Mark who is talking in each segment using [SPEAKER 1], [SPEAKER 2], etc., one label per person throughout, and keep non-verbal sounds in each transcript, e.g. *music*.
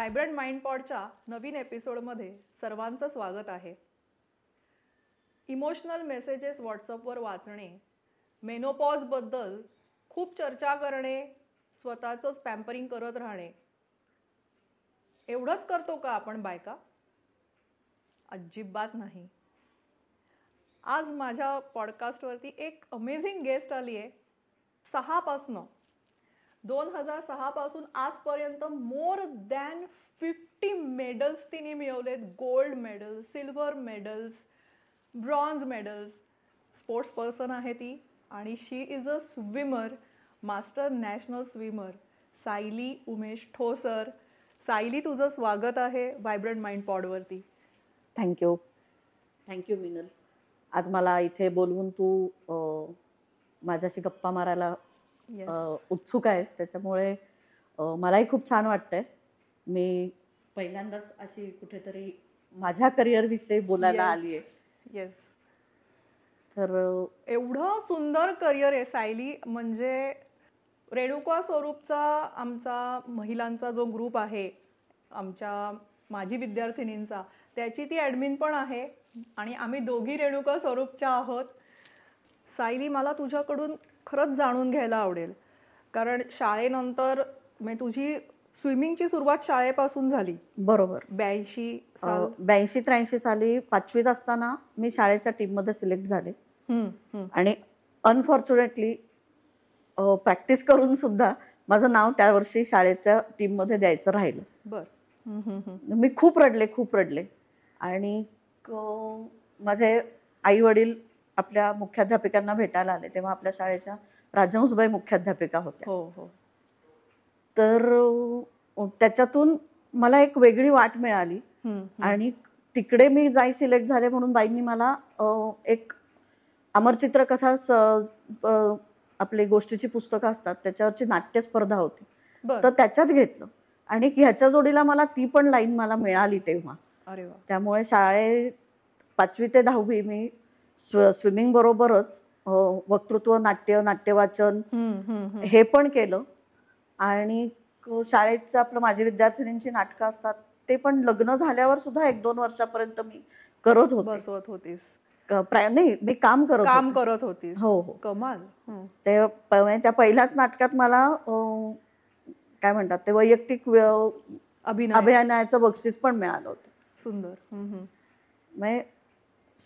[SPEAKER 1] Vibrant mind पॉडच्या नवीन एपिसोडमध्ये सर्वांचं स्वागत आहे. इमोशनल मेसेजेस व्हॉट्सअपवर वाचणे मेनोपॉजबद्दल खूप चर्चा करणे स्वतःचंच पॅम्परिंग करत राहणे. एवढंच करतो का आपण बायका? अजिबात नाही. आज माझ्या पॉडकास्टवरती एक अमेझिंग गेस्ट आली आहे सहापासनं. दोन हजार सहापासून आजपर्यंत मोर दॅन फिफ्टी मेडल्स तिने मिळवलेत. Gold medals silver medals bronze medals. Sports person आहे ती आणि she is a swimmer master national swimmer. Sayali Umesh Thosar. Sayali तुझं स्वागत आहे vibrant mind पॉडवरती.
[SPEAKER 2] Thank you thank you Minal. आज मला इथे बोलवून तू माझ्याशी गप्पा मारायला
[SPEAKER 1] Yes.
[SPEAKER 2] उत्सुक आहेस त्याच्यामुळे मलाही खूप छान वाटतंय. मी पहिल्यांदाच अशी कुठेतरी माझ्या करिअर विषयी बोलायला
[SPEAKER 1] Yes.
[SPEAKER 2] आली आहे
[SPEAKER 1] येस
[SPEAKER 2] तर
[SPEAKER 1] एवढं सुंदर करिअर आहे सायली. म्हणजे रेणुका स्वरूपचा आमचा महिलांचा जो ग्रुप आहे आमच्या माजी विद्यार्थिनींचा त्याची ती ॲडमिन पण आहे आणि आम्ही दोघी रेणुका स्वरूपच्या आहोत. सायली मला तुझ्याकडून खरंच जाणून घ्यायला आवडेल. कारण शाळेनंतर म्हणजे तुझी स्विमिंगची सुरुवात शाळेपासून झाली.
[SPEAKER 2] बरोबर.
[SPEAKER 1] ब्याऐंशी साल
[SPEAKER 2] ब्याऐंशी त्र्याऐंशी साली पाचवीत असताना मी शाळेच्या टीममध्ये सिलेक्ट झाले.
[SPEAKER 1] हम्म, हम्म.
[SPEAKER 2] आणि अनफॉर्च्युनेटली प्रॅक्टिस करून सुद्धा माझं नाव त्या वर्षी शाळेच्या टीममध्ये द्यायचं राहिलं.
[SPEAKER 1] बर. हम्म, हम्म, हम्म.
[SPEAKER 2] मी खूप रडले खूप रडले. आणि क- माझे आई वडील आपल्या मुख्याध्यापिकांना भेटायला आले तेव्हा आपल्या शाळेच्या राजहंसबाई मुख्याध्यापिका होत्या.
[SPEAKER 1] हो हो.
[SPEAKER 2] तर त्याच्यातून मला एक वेगळी वाट मिळाली. आणि तिकडे मी जाई सिलेक्ट झाले म्हणून बाईंनी मला एक अमरचित्रकथा स- अ, आपली गोष्टीची पुस्तकं असतात त्याच्यावरची नाट्य स्पर्धा होती. तर त्याच्यात घेतलं. आणि ह्याच्या जोडीला मला ती पण लाईन मला मिळाली तेव्हा. त्यामुळे शाळेत पाचवी ते दहावी मी स्व स्विमिंग बरोबरच अ, वक्तृत्व नाट्य नाट्यवाचन. हे पण केलं. आणि शाळेचं आपलं माझी विद्यार्थिनींची नाटकं असतात ते पण लग्न झाल्यावर सुद्धा एक दोन वर्षापर्यंत मी करत होते.
[SPEAKER 1] बसवत होतीस.
[SPEAKER 2] नाही मी काम करत
[SPEAKER 1] काम
[SPEAKER 2] होते.
[SPEAKER 1] करत होतीस.
[SPEAKER 2] हो हो.
[SPEAKER 1] कमाल.
[SPEAKER 2] ते त्या पहिल्याच नाटकात मला काय म्हणतात ते वैयक्तिक व्य-
[SPEAKER 1] अभिनय.
[SPEAKER 2] अभिनयाचं बक्षीस पण मिळालं होतं.
[SPEAKER 1] सुंदर.
[SPEAKER 2] म्हणजे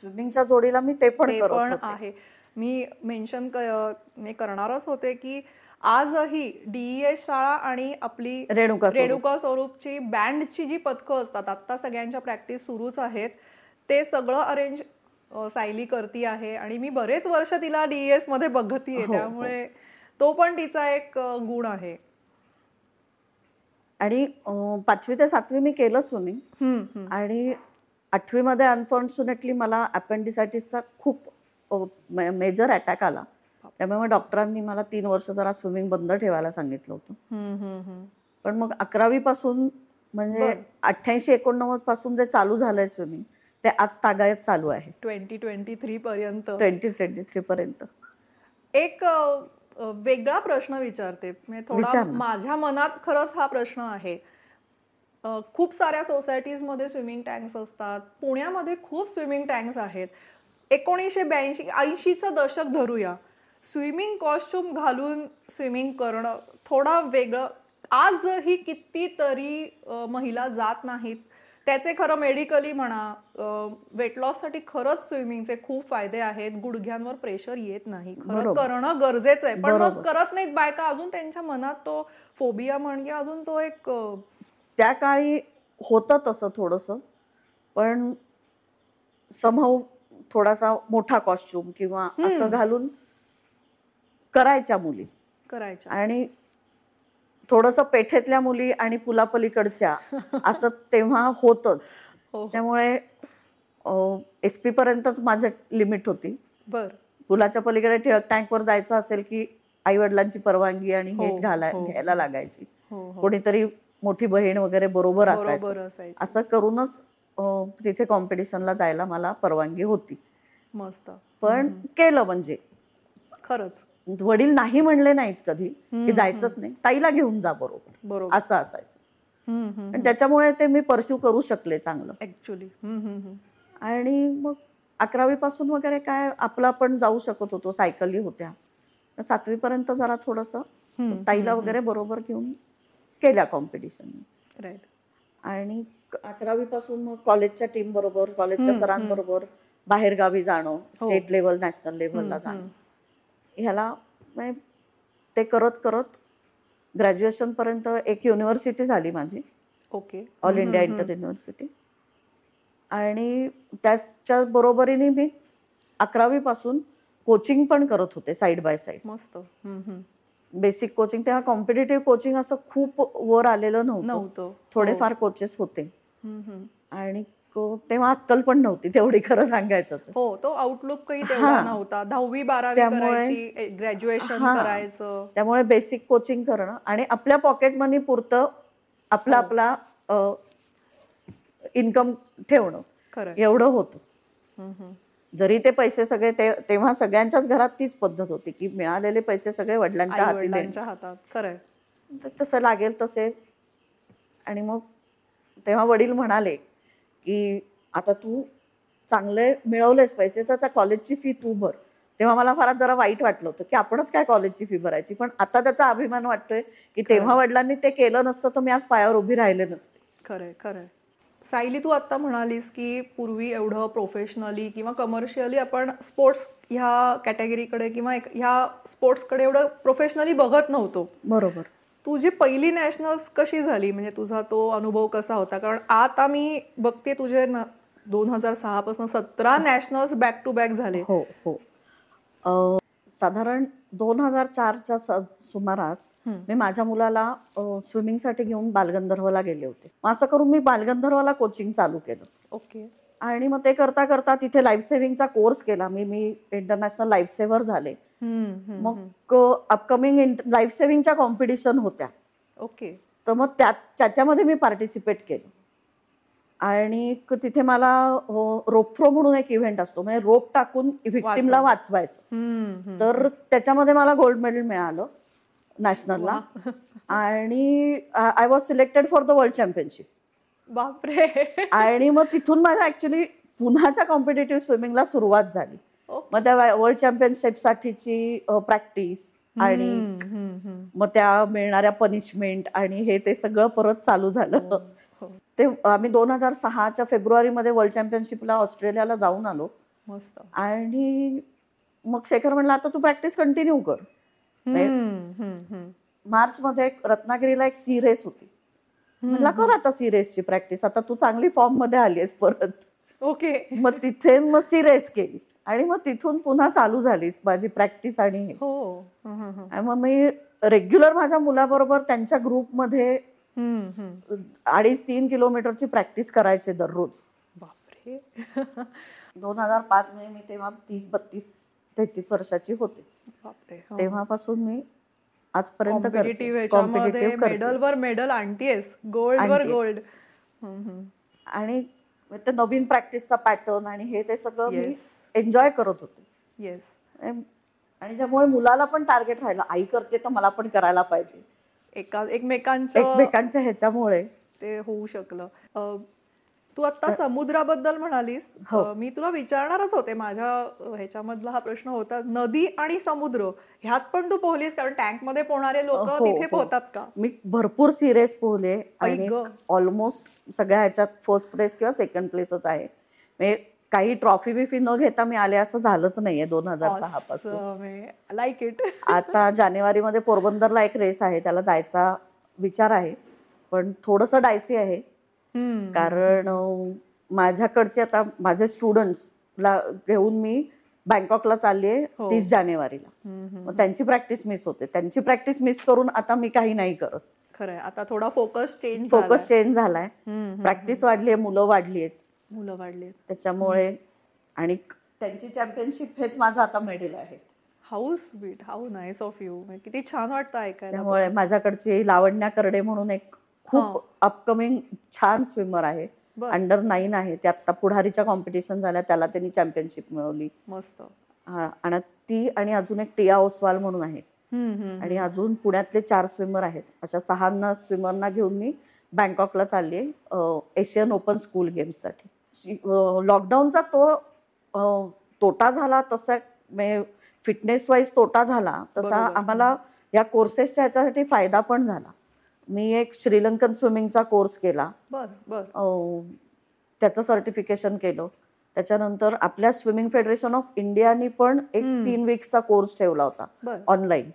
[SPEAKER 2] स्विमिंगच्या जोडीला मी ते पण
[SPEAKER 1] ते पण आहे मी मेन्शन करणारच होते की आजही डीईएस शाळा आणि आपली
[SPEAKER 2] रेणुका.
[SPEAKER 1] रेणुका स्वरूपची बँडची जी पथकं असतात आता सगळ्यांच्या प्रॅक्टिस सुरूच आहेत ते सगळं अरेंज सायली करती आहे आणि मी बरेच वर्ष तिला डीईएसमध्ये बघतीये
[SPEAKER 2] हो, हो.
[SPEAKER 1] त्यामुळे तो पण तिचा एक गुण आहे
[SPEAKER 2] आणि पाचवी ते सातवी मी केलं स्विमिंग. आणि आठवीमध्ये अनफॉर्च्युनेटली मला अपेंडिसायटिसचा खूप मेजर अटॅक आला. त्यामुळे मग डॉक्टरांनी मला तीन वर्ष जरा स्विमिंग बंद ठेवायला सांगितलं होतं. पण मग अकरावी पासून म्हणजे. अठ्ठ्याऐंशी एकोणनव्वदपासून जे चालू झालंय स्विमिंग ते आज तागायत चालू आहे.
[SPEAKER 1] 2023 पर्यंत
[SPEAKER 2] ट्वेंटी ट्वेंटी थ्री पर्यंत
[SPEAKER 1] एक वेगळा प्रश्न विचारते. म्हणजे थोडा. माझ्या मनात खरंच हा प्रश्न आहे. खूप साऱ्या सोसायटीजमध्ये स्विमिंग टँक्स असतात. पुण्यामध्ये खूप स्विमिंग टँक्स आहेत. एकोणीसशे ब्याऐंशी ऐंशीचं दशक धरूया. स्विमिंग कॉस्ट्युम घालून स्विमिंग करणं थोडा वेगळं. आजही कितीतरी महिला जात नाहीत. त्याचे खरं मेडिकली म्हणा वेट लॉससाठी खरंच स्विमिंगचे खूप फायदे आहेत. गुडघ्यांवर प्रेशर येत नाही. खरं. करणं गरजेचं आहे. पण मग. करत नाहीत बायका. अजून त्यांच्या मनात तो फोबिया म्हण किंवा अजून तो एक
[SPEAKER 2] त्या काळी होतं तसं थोडंसं पण समहाऊ थोडासा मोठा कॉस्ट्युम किंवा. असं घालून करायच्या मुली.
[SPEAKER 1] करायच्या.
[SPEAKER 2] आणि थोडस पेठेतल्या मुली आणि पुलापलीकडच्या *laughs* असं तेव्हा होतच.
[SPEAKER 1] हो हो.
[SPEAKER 2] त्यामुळे एस पी पर्यंतच माझं लिमिट होती.
[SPEAKER 1] बर.
[SPEAKER 2] पुलाच्या पलीकडे टिळक टँकवर जायचं असेल की आई वडिलांची परवानगी आणि
[SPEAKER 1] हो,
[SPEAKER 2] घाला
[SPEAKER 1] हो.
[SPEAKER 2] घ्यायला लागायची. कोणीतरी मोठी बहीण वगैरे बरोबर असायचं. असं करूनच तिथे कॉम्पिटिशनला जायला मला परवानगी होती.
[SPEAKER 1] मस्त.
[SPEAKER 2] पण. केलं म्हणजे.
[SPEAKER 1] खरंच.
[SPEAKER 2] वडील नाही म्हणले नाहीत कधी की जायचंच नाही. ताईला घेऊन जा बरोबर.
[SPEAKER 1] बरोबर.
[SPEAKER 2] असं असायचं. आणि त्याच्यामुळे ते मी परस्यू करू शकले चांगलं.
[SPEAKER 1] ऍक्च्युली
[SPEAKER 2] आणि मग अकरावी पासून वगैरे काय आपलं आपण जाऊ शकत होतो सायकली होत्या. सातवी पर्यंत जरा थोडस. ताईला वगैरे बरोबर घेऊन केल्या कॉम्पिटिशन
[SPEAKER 1] राईट
[SPEAKER 2] आणि अकरावी पासून मग कॉलेजच्या टीम बरोबर कॉलेजच्या सरांबरोबर बाहेर गावी जाणं. स्टेट लेवल नॅशनल लेवलला जाणं. ह्याला म्हणजे ते करत करत ग्रॅज्युएशन पर्यंत एक युनिव्हर्सिटी झाली माझी.
[SPEAKER 1] Okay
[SPEAKER 2] all India inter university आणि त्याच्या बरोबरीने मी अकरावी पासून कोचिंग पण करत होते साईड बाय साईड
[SPEAKER 1] मस्त.
[SPEAKER 2] बेसिक कोचिंग तेव्हा कॉम्पिटेटिव्ह कोचिंग असं खूप वर आलेलं नव्हतं.
[SPEAKER 1] नव्हतं.
[SPEAKER 2] थोडेफार कोचेस होते.
[SPEAKER 1] हो. हम्म.
[SPEAKER 2] आणि तेव्हा अक्कल पण नव्हती तेवढी खरं सांगायचं
[SPEAKER 1] हो तो आउटलुक काही तेवढा. नव्हता. दहावी बारावी
[SPEAKER 2] त्यामुळे-
[SPEAKER 1] करायची ग्रॅज्युएशन. करायचं.
[SPEAKER 2] त्यामुळे बेसिक कोचिंग करणं आणि आपल्या पॉकेट मनी पुरतं आपला
[SPEAKER 1] हो.
[SPEAKER 2] आपला इन्कम ठेवणं. एवढं होतं. जरी ते पैसे सगळे ते तेव्हा सगळ्यांच्याच घरात तीच पद्धत होती की मिळालेले पैसे सगळे वडिलांच्या हाती देणे.
[SPEAKER 1] हातात खरंय.
[SPEAKER 2] तसं लागेल तसे. आणि मग तेव्हा वडील म्हणाले की आता तू चांगले मिळवलेस पैसे तर त्या कॉलेजची फी तू भर. तेव्हा मला फार जरा वाईट वाटलं होतं की आपणच काय कॉलेजची फी भरायची पण आता त्याचा अभिमान वाटतोय की तेव्हा वडिलांनी ते केलं नसतं तर मी आज पायावर उभी राहिले नसते.
[SPEAKER 1] खरंय खरंय. सायली तू आता म्हणालीस की पूर्वी एवढं प्रोफेशनली किंवा कमर्शियली आपण स्पोर्ट्स ह्या कॅटेगरीकडे किंवा एक- ह्या स्पोर्ट्सकडे एवढं प्रोफेशनली बघत नव्हतो.
[SPEAKER 2] बरोबर.
[SPEAKER 1] तुझी पहिली नॅशनल्स कशी झाली? म्हणजे तुझा तो अनुभव कसा होता? कारण आता मी बघते तुझे दोन हजार सहा पासून सतरा नॅशनल्स बॅक टू बॅक झाले.
[SPEAKER 2] हो हो. साधारण दोन हजार चारच्या सुमारास. मी माझ्या मुलाला स्विमिंगसाठी घेऊन बालगंधर्वला गेले होते. असं करून मी बालगंधर्वला कोचिंग चालू केलं.
[SPEAKER 1] ओके.
[SPEAKER 2] आणि मग ते करता करता तिथे लाईफ सेव्हिंगचा कोर्स केला. मी मी इंटरनॅशनल लाईफ सेव्हर झाले. मग. अपकमिंग लाईफ सेव्हिंगच्या कॉम्पिटिशन होत्या.
[SPEAKER 1] ओके.
[SPEAKER 2] तर मग त्या त्याच्यामध्ये मी पार्टिसिपेट केलं. आणि तिथे मला रोप थ्रो म्हणून एक इव्हेंट असतो. म्हणजे रोप टाकून व्हिक्टिमला
[SPEAKER 1] वाचवायचं.
[SPEAKER 2] तर त्याच्यामध्ये मला गोल्ड मेडल मिळालं नॅशनलला. *laughs* आणि I was selected for the world championship
[SPEAKER 1] बापरे. *laughs*
[SPEAKER 2] आणि मग तिथून माझ्या ऍक्च्युली पुन्हाच्या कॉम्पिटेटिव्ह स्विमिंगला सुरुवात झाली. मग त्या वर्ल्ड चॅम्पियनशिप साठीची प्रॅक्टिस आणि. मग त्या मिळणाऱ्या पनिशमेंट आणि हे ते सगळं परत चालू झालं.
[SPEAKER 1] हो.
[SPEAKER 2] ते आम्ही दोन हजार सहाच्या फेब्रुवारीमध्ये वर्ल्ड चॅम्पियनशिपला ऑस्ट्रेलियाला जाऊन आलो.
[SPEAKER 1] मस्त.
[SPEAKER 2] आणि मग शेखर म्हणला आता तू प्रॅक्टिस कंटिन्यू कर.
[SPEAKER 1] हम्म.
[SPEAKER 2] मार्च मध्ये रत्नागिरीला एक सी रेस होती. म्हटलं
[SPEAKER 1] हम्म,
[SPEAKER 2] कर आता सी रेसची प्रॅक्टिस आता तू चांगली फॉर्ममध्ये आलीस परत.
[SPEAKER 1] ओके.
[SPEAKER 2] मग तिथे मग सी रेस केली. आणि मग तिथून पुन्हा चालू झाली माझी प्रॅक्टिस आणि हे. आणि मग मी रेग्युलर माझ्या मुलाबरोबर त्यांच्या ग्रुपमध्ये. अडीच तीन किलोमीटरची प्रॅक्टिस करायचे दररोज.
[SPEAKER 1] बापरे. *laughs*
[SPEAKER 2] दोन हजार पाच मध्ये मी तेव्हा तीस बत्तीस तेहतीस वर्षाची होते.
[SPEAKER 1] बापरे हो.
[SPEAKER 2] तेव्हापासून मी आजपर्यंत
[SPEAKER 1] कॉम्पिटेटिव्ह मेडल वर मेडल आणतीयस. गोल्ड वर. गोल्ड
[SPEAKER 2] आणि ते नवीन प्रॅक्टिसचा पॅटर्न आणि हे ते सगळं मी एन्जॉय करत होते.
[SPEAKER 1] येस
[SPEAKER 2] आणि त्यामुळे मुलाला पण टार्गेट राहिलं. आई करते तर मला पण करायला पाहिजे.
[SPEAKER 1] एका एकमेकांचं
[SPEAKER 2] एकमेकांच्या ह्याच्यामुळे.
[SPEAKER 1] ते होऊ शकलं. तू आता समुद्राबद्दल म्हणालीस.
[SPEAKER 2] हो.
[SPEAKER 1] मी तुला विचारणारच होते. माझ्या ह्याच्यामधला हा प्रश्न होता नदी आणि समुद्र ह्यात पण तू पोहलीस? कारण टँकमध्ये पोहणारे लोक
[SPEAKER 2] हो,
[SPEAKER 1] तिथे
[SPEAKER 2] हो.
[SPEAKER 1] पोहतात का?
[SPEAKER 2] मी भरपूर सिरियस पोहले आणि. ऑलमोस्ट सगळ्या ह्याच्यात फर्स्ट प्लेस किंवा सेकंड प्लेसच आहे. म्हणजे काही ट्रॉफी बिफी न घेता मी आले असं झालंच नाहीये दोन हजार सहा पासून.
[SPEAKER 1] लाईक इट
[SPEAKER 2] आता जानेवारीमध्ये पोरबंदरला एक रेस आहे त्याला जायचा विचार आहे पण थोडस डायसी आहे. कारण माझ्याकडचे आता माझे स्टुडंट्सला घेऊन मी बँकॉकला चालली आहे
[SPEAKER 1] हो.
[SPEAKER 2] तीस जानेवारीला. मग त्यांची प्रॅक्टिस मिस होते. त्यांची प्रॅक्टिस मिस करून आता मी काही नाही करत.
[SPEAKER 1] खरंय. आता थोडा फोकस चेंज
[SPEAKER 2] फोकस चेंज झालाय. प्रॅक्टिस वाढली आहे मुलं वाढली आहेत
[SPEAKER 1] मुलं वाढली
[SPEAKER 2] त्याच्यामुळे आणि त्यांची चॅम्पियनशिप हेच माझं आता मेडल आहे.
[SPEAKER 1] How sweet how nice of you. किती छान वाटतं ऐकायला.
[SPEAKER 2] त्यामुळे माझ्याकडची लावण्या करडे म्हणून एक खूप. अपकमिंग छान स्विमर आहे.
[SPEAKER 1] बरं,
[SPEAKER 2] अंडर नाईन आहे. ते आता पुढारीच्या कॉम्पिटिशन झाल्या त्याला त्यांनी चॅम्पियनशिप मिळवली.
[SPEAKER 1] मस्त.
[SPEAKER 2] हा, आणि ती आणि अजून एक टिया ओसवाल म्हणून आहे.
[SPEAKER 1] हम्म, हम्म,
[SPEAKER 2] आणि अजून पुण्यातले चार स्विमर आहेत. अशा सहा स्विमरना घेऊन मी बँकॉकला चालली आहे एशियन ओपन स्कूल गेम्ससाठी लॉकडाऊनचा तो तोटा झाला तसा फिटनेस वाईज तोटा झाला तसा. आम्हाला या कोर्सेसच्या ह्याच्यासाठी फायदा पण झाला. मी एक श्रीलंकन स्विमिंगचा कोर्स केला.
[SPEAKER 1] बर बर.
[SPEAKER 2] अं, त्याचं सर्टिफिकेशन केलं. त्याच्यानंतर आपल्या स्विमिंग फेडरेशन ऑफ इंडियानी पण एक. तीन वीकचा कोर्स ठेवला होता. ऑनलाईन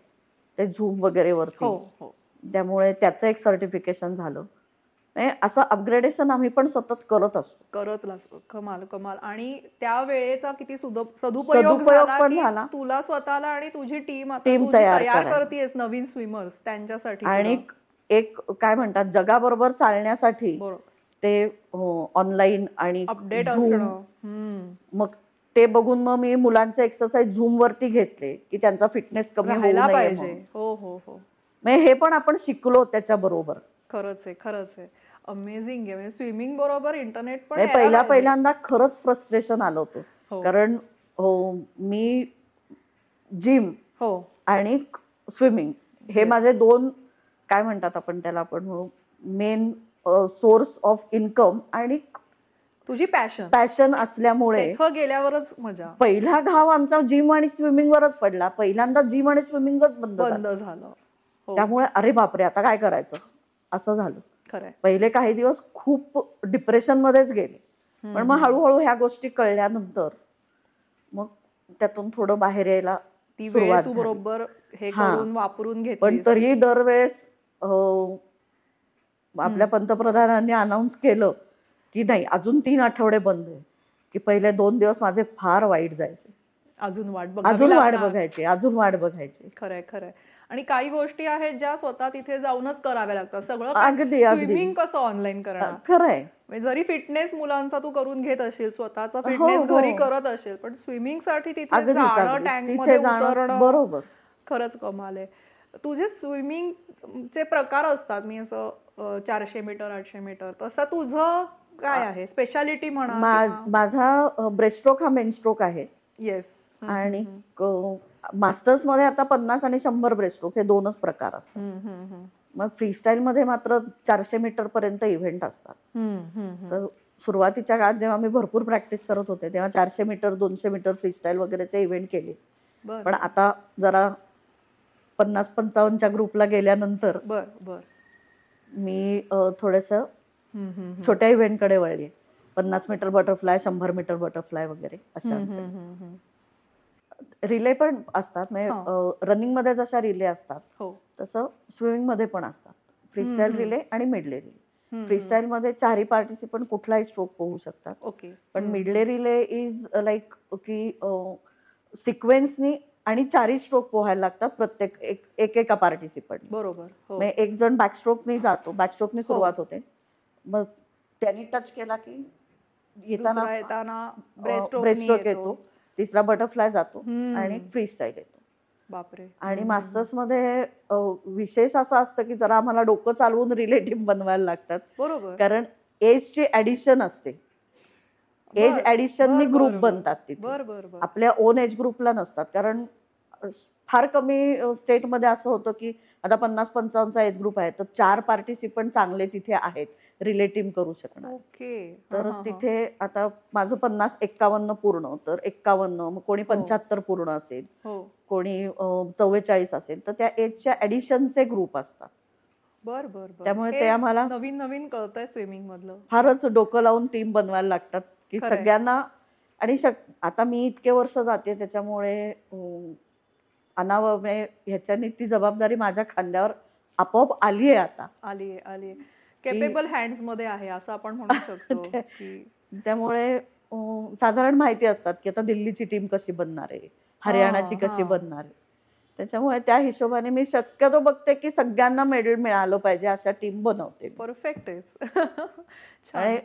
[SPEAKER 2] ते झूम वगैरे वरती.
[SPEAKER 1] हो हो.
[SPEAKER 2] त्यामुळे त्याचं एक सर्टिफिकेशन झालं. असं अपग्रेडेशन आम्ही पण सतत करत असतो
[SPEAKER 1] करत लास- कमाल कमाल आणि त्या वेळेचा किती सुद- सदुपयोग
[SPEAKER 2] पण झाला.
[SPEAKER 1] तुला स्वतःला आणि तुझी टीम जी
[SPEAKER 2] तयार.
[SPEAKER 1] करतेस नवीन स्विमर्स त्यांच्यासाठी
[SPEAKER 2] आणि. एक काय म्हणतात जगाबरोबर चालण्यासाठी ते ऑनलाईन आणि
[SPEAKER 1] अपडेट असणं.
[SPEAKER 2] मग ते बघून मग मी मुलांचे एक्सरसाइज झूम वरती घेतले की त्यांचा फिटनेस कमी नये
[SPEAKER 1] पाहिजे. हो हो हो
[SPEAKER 2] हे पण आपण शिकलो त्याच्या बरोबर
[SPEAKER 1] खरंच आहे खरंच आहे अमेझिंग आहे. म्हणजे स्विमिंग बरोबर इंटरनेट पण
[SPEAKER 2] पहिल्या. पहिल्यांदा खरंच फ्रस्ट्रेशन आलं होतं.
[SPEAKER 1] हो.
[SPEAKER 2] कारण हो, मी जिम
[SPEAKER 1] हो.
[SPEAKER 2] आणि स्विमिंग हे. माझे दोन काय म्हणतात आपण त्याला आपण मेन सोर्स ऑफ इन्कम आणि
[SPEAKER 1] तुझी पॅशन
[SPEAKER 2] पॅशन असल्यामुळे
[SPEAKER 1] गेल्यावरच मजा.
[SPEAKER 2] पहिला घाव आमचा जिम आणि स्विमिंग वरच पडला. पहिल्यांदा जिम आणि स्विमिंगच बंद
[SPEAKER 1] बंद
[SPEAKER 2] झालं.
[SPEAKER 1] झालं. हो.
[SPEAKER 2] त्यामुळे अरे बापरे आता काय करायचं? असं झालं.
[SPEAKER 1] खरंय
[SPEAKER 2] पहिले काही दिवस खूप डिप्रेशन मध्येच गेले पण. मग हळूहळू ह्या गोष्टी कळल्यानंतर मग त्यातून थोडं बाहेर यायला
[SPEAKER 1] ती वेळ
[SPEAKER 2] सुरुवात
[SPEAKER 1] तू. बरोबर हे
[SPEAKER 2] हा.
[SPEAKER 1] करून वापरून घेतली
[SPEAKER 2] पण तरीही दरवेळेस अं, आपल्या पंतप्रधानांनी अनाऊन्स केलं की नाही अजून तीन आठवडे बंद आहे की पहिले दोन दिवस माझे फार वाईट जायचे
[SPEAKER 1] अजून वाट बघावी
[SPEAKER 2] अजून वाट. बघायची अजून वाट बघायची
[SPEAKER 1] खरंय खरंय आणि काही गोष्टी आहेत ज्या स्वतः तिथे जाऊनच कराव्या लागतात. सगळं स्विमिंग कसं ऑनलाईन करणार?
[SPEAKER 2] खरंय.
[SPEAKER 1] म्हणजे जरी फिटनेस मुलांचा तू करून घेत असशील स्वतःचा
[SPEAKER 2] हो,
[SPEAKER 1] फिटनेस
[SPEAKER 2] हो.
[SPEAKER 1] घरी करत असेल पण स्विमिंगसाठी तिथे जाणं
[SPEAKER 2] टँकमध्ये
[SPEAKER 1] उतरणं
[SPEAKER 2] बरोबर.
[SPEAKER 1] खरंच कमाल आहे. तुझे स्विमिंग चे प्रकार असतात मी असं चारशे मीटर आठशे मीटर. तसं तुझं काय आहे? स्पेशालिटी म्हणा
[SPEAKER 2] माझ- माझा ब्रेस्ट्रोक हा मेन स्ट्रोक आहे.
[SPEAKER 1] येस
[SPEAKER 2] आणि मास्टर्समध्ये आता पन्नास आणि शंभर ब्रेस्ट्रोक हे दोनच प्रकार असतात. मग फ्रीस्टाईल मध्ये मात्र चारशे मीटर पर्यंत इव्हेंट असतात. तर सुरुवातीच्या काळात जेव्हा मी भरपूर प्रॅक्टिस करत होते तेव्हा चारशे मीटर दोनशे मीटर फ्रीस्टाईल वगैरेचे इव्हेंट केले. पण आता जरा पन्नास पंचावन्नच्या ग्रुपला गेल्यानंतर
[SPEAKER 1] बर बर.
[SPEAKER 2] मी थोडस. छोट्या इव्हेंटकडे वळले. पन्नास मीटर बटरफ्लाय शंभर मीटर बटरफ्लाय वगैरे अशा
[SPEAKER 1] हम्म, हम्म, हम्म, हम्म.
[SPEAKER 2] रिले पण असतात. म्हणजे रनिंगमध्ये जशा रिले असतात
[SPEAKER 1] हो.
[SPEAKER 2] तसं स्विमिंगमध्ये पण असतात. फ्रीस्टाईल. रिले आणि मिडले रिले. फ्रीस्टाईल मध्ये चारही पार्टिसिपंट कुठलाही स्ट्रोक पोहू शकतात.
[SPEAKER 1] ओके.
[SPEAKER 2] पण. मिडले रिले इज लाईक की सिक्वेन्सनी आणि चारही स्ट्रोक पोहायला लागतात. प्रत्येक एक एक पार्टिसिपंट
[SPEAKER 1] बरोबर. हो.
[SPEAKER 2] एक जण बॅकस्ट्रोकनी जातो. बॅकस्ट्रोकनी सुरुवात होते. मग त्यांनी टच केला की येताना
[SPEAKER 1] येताना
[SPEAKER 2] ब्रेस्ट्रोक येतो. तिसरा बटरफ्लाय जातो. आणि फ्री स्टाईल येतो.
[SPEAKER 1] बापरे.
[SPEAKER 2] आणि मास्टर्समध्ये विशेष असं असतं की जरा आम्हाला डोकं चालवून रिलेटिव्ह बनवायला लागतात.
[SPEAKER 1] बरोबर.
[SPEAKER 2] कारण एजची ऍडिशन असते. एज ऍडिशननी ग्रुप. बनतात तिथे. आपल्या ओन एज ग्रुपला नसतात. कारण फार कमी स्टेटमध्ये असं होतं की आता पन्नास पंचावन्नचा एज ग्रुप आहे तर चार पार्टिसिपंट चांगले तिथे आहेत. रिलेटिव्ह करू शकणार. तर
[SPEAKER 1] हा, हा, हा.
[SPEAKER 2] तिथे आता माझं पन्नास एक्कावन्न पूर्ण तर एक्कावन्न मग कोणी पंच्याहत्तर पूर्ण असेल
[SPEAKER 1] हो.
[SPEAKER 2] कोणी चव्वेचाळीस असेल तर त्या एजच्या ऍडिशनचे ग्रुप असतात.
[SPEAKER 1] बर बर
[SPEAKER 2] त्यामुळे
[SPEAKER 1] हे
[SPEAKER 2] ते आम्हाला
[SPEAKER 1] नवीन नवीन कळतंय स्विमिंग मधलं.
[SPEAKER 2] फारच डोकं लावून टीम बनवायला लागतात की. सगळ्यांना आणि शक आता मी इतके वर्ष जाते त्याच्यामुळे अं, अनाव म्हणजे ह्याच्यानी ती जबाबदारी माझ्या खांद्यावर आपोआप आली आहे आता.
[SPEAKER 1] आली आली केपेबल हँड्समध्ये आहे असं आपण म्हणू *laughs* शकतो
[SPEAKER 2] त्यामुळे साधारण माहिती असतात की आता दिल्लीची टीम कशी बनणार आहे हरियाणाची कशी. बनणार आहे. त्याच्यामुळे त्या हिशोबाने मी शक्यतो बघते की सगळ्यांना मेडल मिळालं पाहिजे अशा टीम बनवते.
[SPEAKER 1] परफेक्ट आहे *laughs*
[SPEAKER 2] आणि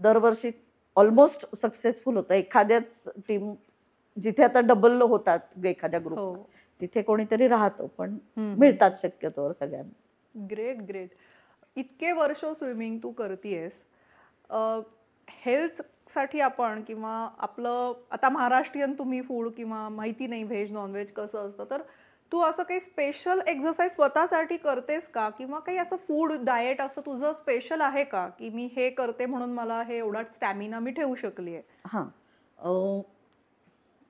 [SPEAKER 2] दरवर्षी ऑलमोस्ट सक्सेसफुल होतं. एखाद्याच टीम जिथे आता डबल होतात एखाद्या ग्रुप
[SPEAKER 1] हो.
[SPEAKER 2] तिथे कोणीतरी राहतं पण. मिळतात शक्यतोवर सगळ्यांना.
[SPEAKER 1] ग्रेट ग्रेट इतके वर्ष स्विमिंग तू करतीयस हेल्थसाठी आपण किंवा आपलं आता महाराष्ट्रीयन तुम्ही फूड किंवा माहिती नाही व्हेज नॉनव्हेज कसं असतं तर तू असं काही स्पेशल एक्सरसाइज स्वतःसाठी करतेस का? किंवा काही असं फूड डाएट असं तुझं स्पेशल आहे का? की मी हे करते म्हणून मला हे एवढा स्टॅमिना मी ठेवू शकली आहे
[SPEAKER 2] हां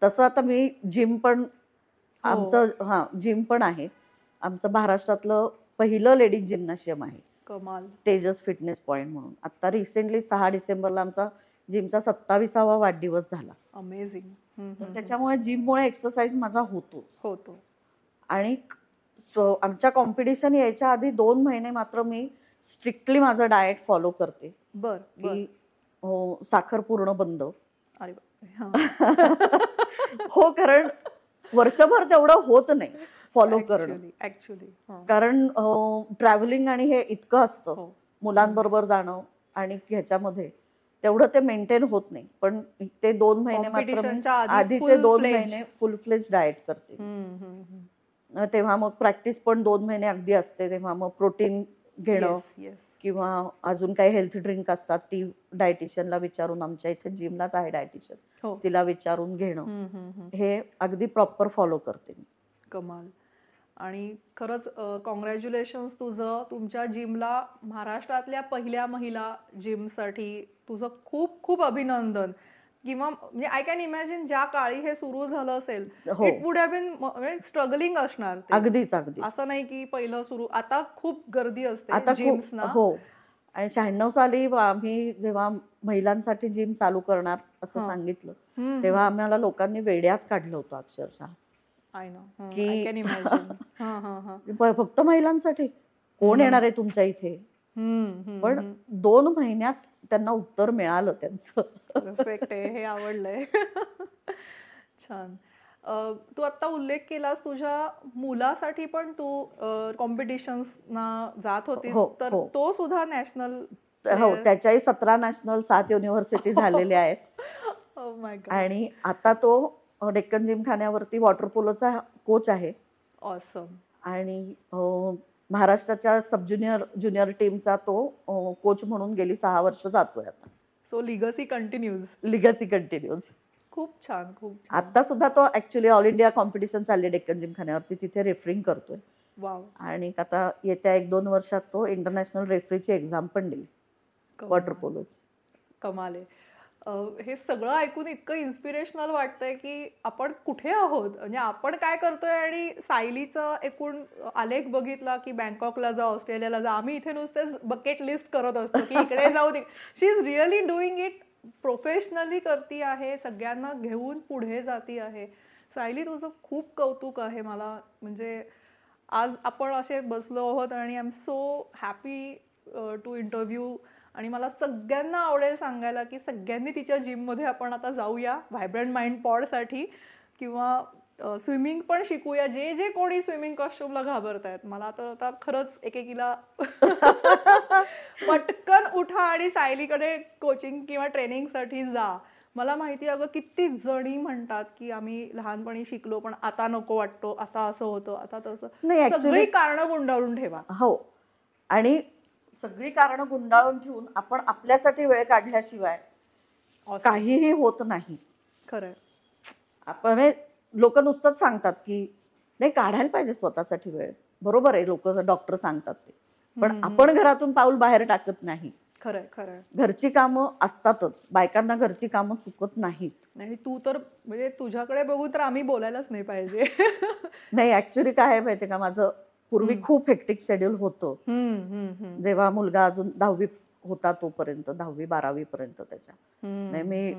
[SPEAKER 2] तसं आता मी जिम पण आमचं हां जिम पण आहे. आमचं महाराष्ट्रातलं पहिलं लेडीज जिम्नॅशियम आहे.
[SPEAKER 1] कमाल.
[SPEAKER 2] तेजस फिटनेस पॉईंट म्हणून. आता रिसेंटली सहा डिसेंबरला आमचा जिमचा सत्ताविसावा वाढदिवस झाला.
[SPEAKER 1] अमेझिंग
[SPEAKER 2] त्याच्यामुळे जिममुळे एक्सरसाइज माझा होतोच.
[SPEAKER 1] होतो.
[SPEAKER 2] आणि स्व आमच्या कॉम्पिटिशन यायच्या आधी दोन महिने मात्र मी स्ट्रिक्टली माझं डाएट फॉलो करते.
[SPEAKER 1] बर
[SPEAKER 2] की हो साखर पूर्ण बंद.
[SPEAKER 1] अरे. *laughs* हो
[SPEAKER 2] कारण वर्षभर तेवढं होत नाही. फॉलो करणं.
[SPEAKER 1] हां.
[SPEAKER 2] कारण ट्रॅव्हलिंग आणि हे इतकं असतं
[SPEAKER 1] हो.
[SPEAKER 2] मुलांबरोबर जाणं आणि ह्याच्यामध्ये तेवढं ते मेंटेन होत नाही पण ते दोन महिने मात्र आधीचे दोन. महिने फुल फ्लेज डाएट करते तेव्हा मग प्रॅक्टिस पण दोन महिने अगदी असते तेव्हा मग प्रोटीन घेणं
[SPEAKER 1] Yes, yes.
[SPEAKER 2] किंवा अजून काही हेल्थ ड्रिंक असतात ती डायटिशियनला विचारून आमच्या इथे जिमलाच आहे डायटिशियन
[SPEAKER 1] हो.
[SPEAKER 2] तिला विचारून घेणं. हे अगदी प्रॉपर फॉलो करते मी
[SPEAKER 1] कमाल आणि खरंच कॉंग्रॅच्युलेशन तुझं. तुमच्या जिमला महाराष्ट्रातल्या पहिल्या महिला जिमसाठी तुझं खूप खूप अभिनंदन. किंवा म्हणजे आय कॅन इमॅजिन ज्या काळी हे सुरू झालं असेल it would have been struggling असणार.
[SPEAKER 2] अगदीच अगदी
[SPEAKER 1] असं नाही की पहिलं सुरू आता खूप गर्दी असते
[SPEAKER 2] आता हो. आणि शहाण्णव साली आम्ही जेव्हा महिलांसाठी जिम चालू करणार असं. सांगितलं. तेव्हा आम्हाला लोकांनी वेड्यात काढलं होतं अक्षरशः.
[SPEAKER 1] आय नो
[SPEAKER 2] की-
[SPEAKER 1] आय कॅन इमॅजिन हां हां हां
[SPEAKER 2] प- फक्त महिलांसाठी. कोण
[SPEAKER 1] हम्म.
[SPEAKER 2] येणार आहे तुमच्या इथे? पण
[SPEAKER 1] हम्म.
[SPEAKER 2] दोन महिन्यात त्यांना उत्तर मिळालं त्यांचं.
[SPEAKER 1] परफेक्ट आहे हे आवडलंय. *laughs* छान. अं, तू आता उल्लेख केलास तुझ्या मुलासाठी पण तू कॉम्पिटिशन्स ना जात होतीस.
[SPEAKER 2] हो,
[SPEAKER 1] तर
[SPEAKER 2] हो.
[SPEAKER 1] तो सुद्धा नॅशनल
[SPEAKER 2] हो त्याच्याही सतरा नॅशनल सात युनिव्हर्सिटी *laughs* झालेल्या आहेत.
[SPEAKER 1] माय
[SPEAKER 2] आणि आता तो डेक्कन जिमखान्यावरती वॉटर पोलोचा कोच आहे.
[SPEAKER 1] ऑसम
[SPEAKER 2] आणि महाराष्ट्राच्या सब ज्युनियर ज्युनियर टीमचा तो कोच म्हणून गेली सहा वर्ष जातोय आता.
[SPEAKER 1] So legacy continues
[SPEAKER 2] legacy continues
[SPEAKER 1] खूप छान खूप
[SPEAKER 2] आता सुद्धा तो ऍक्च्युली ऑल इंडिया कॉम्पिटिशन चालली डेक्कन जिमखान्यावरती. तिथे रेफरिंग करतोय.
[SPEAKER 1] वाव
[SPEAKER 2] आणि आता येत्या एक दोन वर्षात तो इंटरनॅशनल रेफरीची एक्झाम पण देईल. वॉटर पोलोची.
[SPEAKER 1] कमाल आहे. हे सगळं ऐकून इतकं इन्स्पिरेशनल वाटतंय की आपण कुठे आहोत? म्हणजे आपण काय करतोय? आणि सायलीचा एकूण आलेख बघितला की बँकॉकला जा ऑस्ट्रेलियाला जा आम्ही इथे नुसतेच बकेट लिस्ट करत असतो की इकडे जाऊ she is really doing it professionally करती आहे सगळ्यांना घेऊन पुढे जाती आहे. सायली तुझं खूप कौतुक आहे मला. म्हणजे आज आपण असे बसलो आहोत आणि I am so happy to interview आणि मला सगळ्यांना आवडेल सांगायला की सगळ्यांनी तिच्या जिममध्ये आपण आता जाऊया व्हायब्रंट माइंड पॉडसाठी किंवा स्विमिंग पण शिकूया जे जे कोणी स्विमिंग कॉस्ट्युमला घाबरत आहेत मला तर आता खरंच एकेकीला पटकन उठा आणि सायलीकडे कोचिंग किंवा ट्रेनिंगसाठी जा. मला माहिती आहे अगं किती जणी म्हणतात की आम्ही लहानपणी शिकलो पण आता नको वाटतो आता असं होतं आता तसं. सगळी कारणं गुंडाळून ठेवा.
[SPEAKER 2] हो. आणि सगळी कारणं गुंडाळून ठेवून आपण आपल्यासाठी वेळ काढल्याशिवाय काहीही होत नाही.
[SPEAKER 1] खरंय.
[SPEAKER 2] आपण लोक नुसतंच सांगतात की नाही काढायला पाहिजे स्वतःसाठी वेळ. बरोबर आहे लोक डॉक्टर सांगतात ते. पण आपण घरातून पाऊल बाहेर टाकत नाही.
[SPEAKER 1] खरंय खरंय.
[SPEAKER 2] घरची कामं असतातच. बायकांना घरची कामं चुकत नाहीत.
[SPEAKER 1] आणि तू तर म्हणजे तुझ्याकडे बघून तर आम्ही बोलायलाच नाही पाहिजे.
[SPEAKER 2] नाही ऍक्च्युली काय माहितीये का? माझं पूर्वी. खूप हेक्टिक शेड्यूल होतं. जेव्हा मुलगा अजून दहावी होता तोपर्यंत दहावी बारावी पर्यंत त्याच्या मी-.